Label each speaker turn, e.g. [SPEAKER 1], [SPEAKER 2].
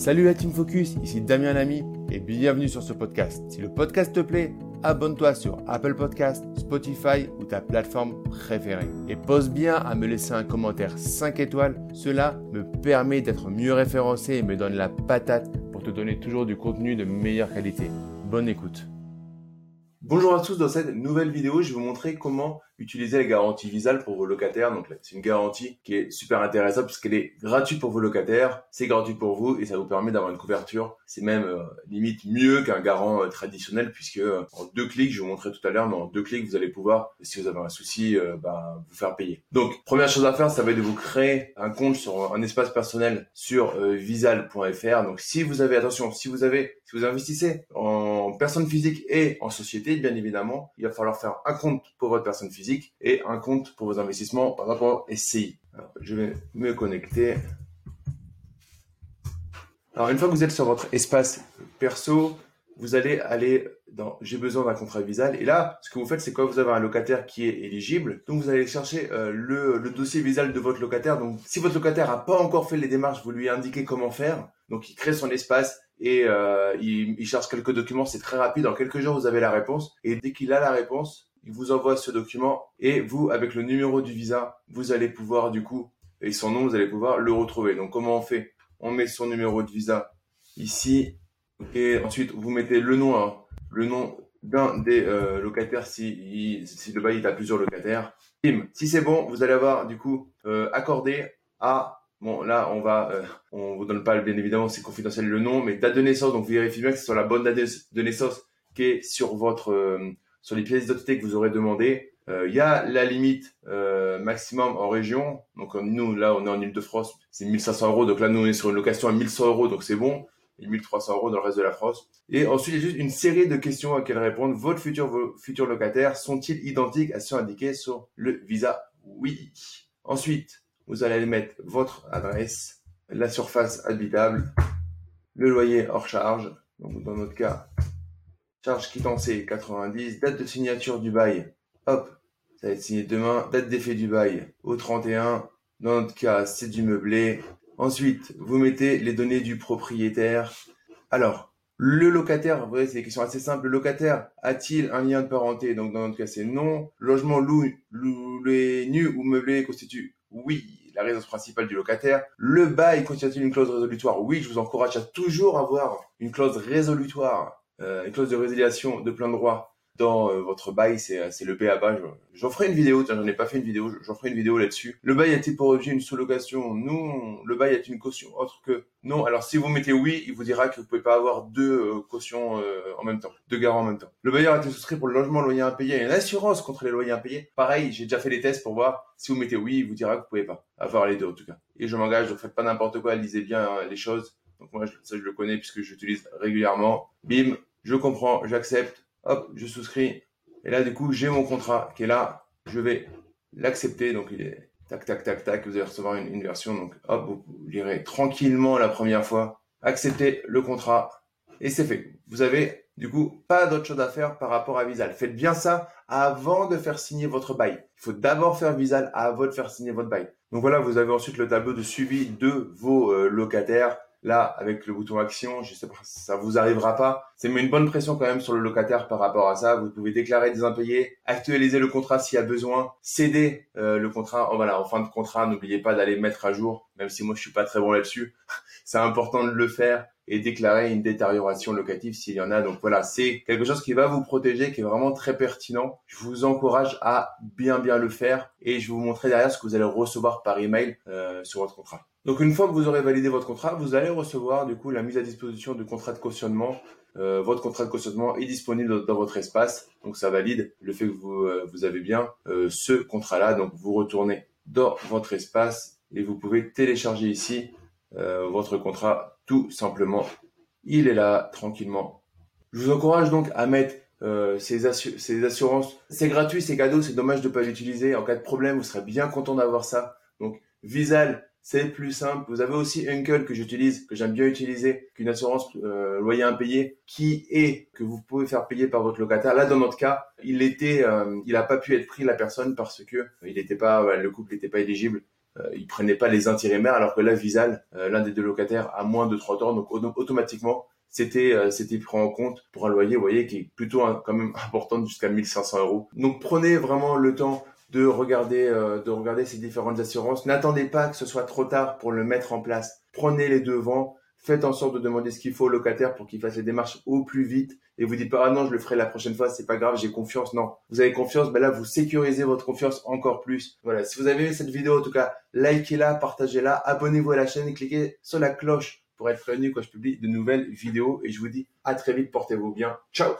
[SPEAKER 1] Salut la Team Focus, ici Damien Lamy et bienvenue sur ce podcast. Si le podcast te plaît, abonne-toi sur Apple Podcast, Spotify ou ta plateforme préférée. Et pose bien à me laisser un commentaire 5 étoiles, cela me permet d'être mieux référencé et me donne la patate pour te donner toujours du contenu de meilleure qualité. Bonne écoute. Bonjour à tous, dans cette nouvelle vidéo, je vais vous montrer comment utiliser la garantie Visal pour vos locataires. Donc c'est une garantie qui est super intéressante puisqu'elle est gratuite pour vos locataires, c'est gratuit pour vous et ça vous permet d'avoir une couverture. C'est même euh, limite mieux qu'un garant euh, traditionnel puisque euh, en deux clics, je vous montrais tout à l'heure, mais en deux clics, vous allez pouvoir, si vous avez un souci, bah, vous faire payer. Donc première chose à faire, ça va être de vous créer un compte sur un espace personnel sur visal.fr. Donc si vous avez, attention, si vous avez, si vous investissez en personne physique et en société, bien évidemment, il va falloir faire un compte pour votre personne physique et un compte pour vos investissements par rapport à SCI. je vais me connecter. Alors, une fois que vous êtes sur votre espace perso, vous allez aller dans j'ai besoin d'un contrat Visal et là ce que vous faites c'est quand vous avez un locataire qui est éligible. Donc vous allez chercher euh, le, dossier Visal de votre locataire. Donc si votre locataire n'a pas encore fait les démarches vous lui indiquez comment faire. Donc il crée son espace et euh, il, il quelques documents. C'est très rapide. En quelques jours vous avez la réponse. Et dès qu'il a la réponse il vous envoie ce document et vous, avec le numéro du visa, vous allez pouvoir du coup, et son nom, vous allez pouvoir le retrouver. Donc comment on fait? On met son numéro de visa ici et ensuite vous mettez le nom, hein, le nom d'un des euh, locataires si, si le bail à plusieurs locataires. Si c'est bon, vous allez avoir du coup euh, accordé à Bon, là, on va, euh, on vous donne pas, bien évidemment, c'est confidentiel le nom, mais date de naissance, donc vous vérifiez bien que c'est sur la bonne date de naissance qui est sur votre, euh, sur les pièces d'identité que vous aurez demandé, euh, il y a la limite euh, maximum en région. Donc nous, là, on est en Ile-de-France, c'est 1500 euros. Donc là, nous, on est sur une location à 1100 euros, donc c'est bon. Et 1300 euros dans le reste de la France. Et ensuite, il y a juste une série de questions à laquelle répondre. Votre futur, vos futurs locataires sont-ils identiques à ceux indiqués sur le visa Oui. Ensuite, vous allez mettre votre adresse, la surface habitable, le loyer hors charge. Donc dans notre cas, Charge quittancée 90, date de signature du bail. Hop, ça va être signé demain. Date d'effet du bail au 31. Dans notre cas, c'est du meublé. Ensuite, vous mettez les données du propriétaire. Alors, le locataire, vous voyez, c'est des questions assez simples. Le locataire a-t-il un lien de parenté? Donc, dans notre cas, c'est non. logement loué, loué nu ou meublé constitue oui la résidence principale du locataire. Le bail contient-il une clause résolutoire? Oui, je vous encourage à toujours avoir une clause résolutoire une clause de résiliation de plein droit dans euh, votre bail, c'est euh, le BABA. J'en ferai une vidéo, j'en ai pas fait une vidéo, j'en ferai une vidéo là-dessus. Le bail a-t-il pour objet une sous-location? Non. Le bail est une caution autre que non. Alors si vous mettez oui, il vous dira que vous pouvez pas avoir deux cautions en même temps, deux garants en même temps. Le bailleur a été souscrit pour le logement, loyer impayé et une assurance contre les loyers impayés? Pareil, j'ai déjà fait les tests pour voir si vous mettez oui, il vous dira que vous pouvez pas avoir les deux en tout cas. Et je m'engage, donc faites pas n'importe quoi, lisez bien les choses. Donc moi, ça je le connais puisque j'utilise régulièrement. Bim, je comprends, j'accepte, hop, je souscris. Et là, du coup, j'ai mon contrat qui est là. Je vais l'accepter. Donc, il est tac, tac, tac, tac. Vous allez recevoir une, version. Donc, hop, vous, lirez tranquillement la première fois. Acceptez le contrat. Et c'est fait. Vous avez, du coup, pas d'autre chose à faire par rapport à Visal. Faites bien ça avant de faire signer votre bail. Il faut d'abord faire Visal avant de faire signer votre bail. Donc voilà, vous avez ensuite le tableau de suivi de vos euh, locataires Là, avec le bouton action, je sais pas, ça vous arrivera pas. C'est une bonne pression quand même sur le locataire par rapport à ça. Vous pouvez déclarer des impayés, actualiser le contrat s'il y a besoin, céder euh, le contrat. Oh, voilà, en fin de contrat, n'oubliez pas d'aller mettre à jour, même si moi je suis pas très bon là-dessus. c'est important de le faire et déclarer une détérioration locative s'il y en a. Donc voilà, c'est quelque chose qui va vous protéger, qui est vraiment très pertinent. Je vous encourage à bien bien le faire et je vais vous montrer derrière ce que vous allez recevoir par email euh, sur votre contrat. Donc une fois que vous aurez validé votre contrat, vous allez recevoir du coup la mise à disposition du contrat de cautionnement. Euh, votre contrat de cautionnement est disponible dans votre espace, donc ça valide le fait que vous, euh, vous avez bien euh, ce contrat-là. Donc vous retournez dans votre espace et vous pouvez télécharger ici votre contrat tout simplement. Il est là tranquillement. Je vous encourage donc à mettre ces, ces assurances. C'est gratuit, c'est cadeau, c'est dommage de ne pas l'utiliser. En cas de problème, vous serez bien content d'avoir ça. Donc Visal, c'est plus simple. Vous avez aussi Uncle que j'utilise, que j'aime bien utiliser, qu'une assurance euh, loyer impayé, qui est que vous pouvez faire payer par votre locataire. Là, dans notre cas, il était, euh, il n'a pas pu être pris la personne parce que le couple n'était pas éligible. Euh, ils prenaient pas les intérimaires, alors que là, Visal, l'un des deux locataires, a moins de 30 ans, donc automatiquement, c'était c'était pris en compte pour un loyer, vous voyez, qui est plutôt quand même important jusqu'à 1500 euros. Donc prenez vraiment le temps de regarder de regarder ces différentes assurances. N'attendez pas que ce soit trop tard pour le mettre en place. Prenez les devants faites en sorte de demander ce qu'il faut au locataire pour qu'il fasse les démarches au plus vite et vous dites pas ah non je le ferai la prochaine fois c'est pas grave j'ai confiance. Non. Vous avez confiance ben là vous sécurisez votre confiance encore plus. Voilà. Si vous avez aimé cette vidéo en tout cas likez-la partagez-la abonnez-vous à la chaîne et cliquez sur la cloche pour être prévenu quand je publie de nouvelles vidéos. Et je vous dis à très vite portez-vous bien. Ciao